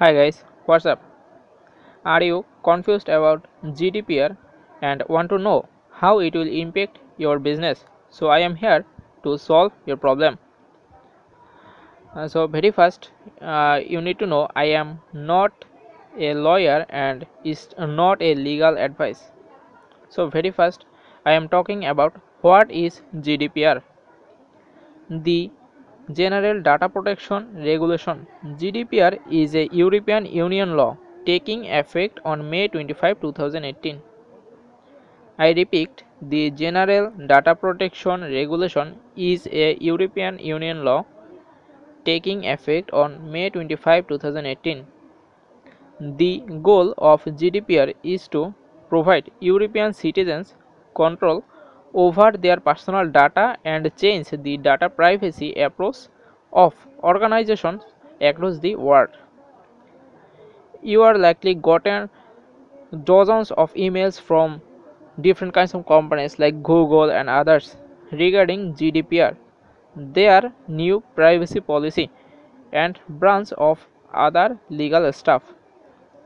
Hi guys, what's up? Are you confused about GDPR and want to know how it will impact your business? So I am here to solve your problem. Uh, so very first, uh, you need to know I am not a lawyer and is not a legal advice. So very first, I am talking about what is GDPR. The General Data Protection Regulation GDPR is a European Union law taking effect on May 25, 2018. I repeat, the General Data Protection Regulation is a European Union law taking effect on May 25, 2018. The goal of GDPR is to provide European citizens control over their personal data and change the data privacy approach of organizations across the world. You are likely gotten dozens of emails from different kinds of companies like Google and others regarding GDPR, their new privacy policy, and branch of other legal stuff.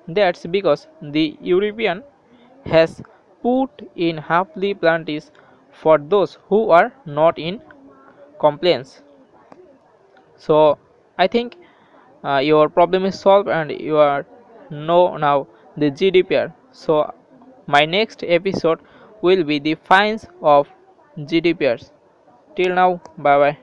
That's because the European has put in halfly penalties for those who are not in compliance. So I think uh, your problem is solved and you are know now the GDPR. So my next episode will be the fines of GDPRs. Till now, bye bye.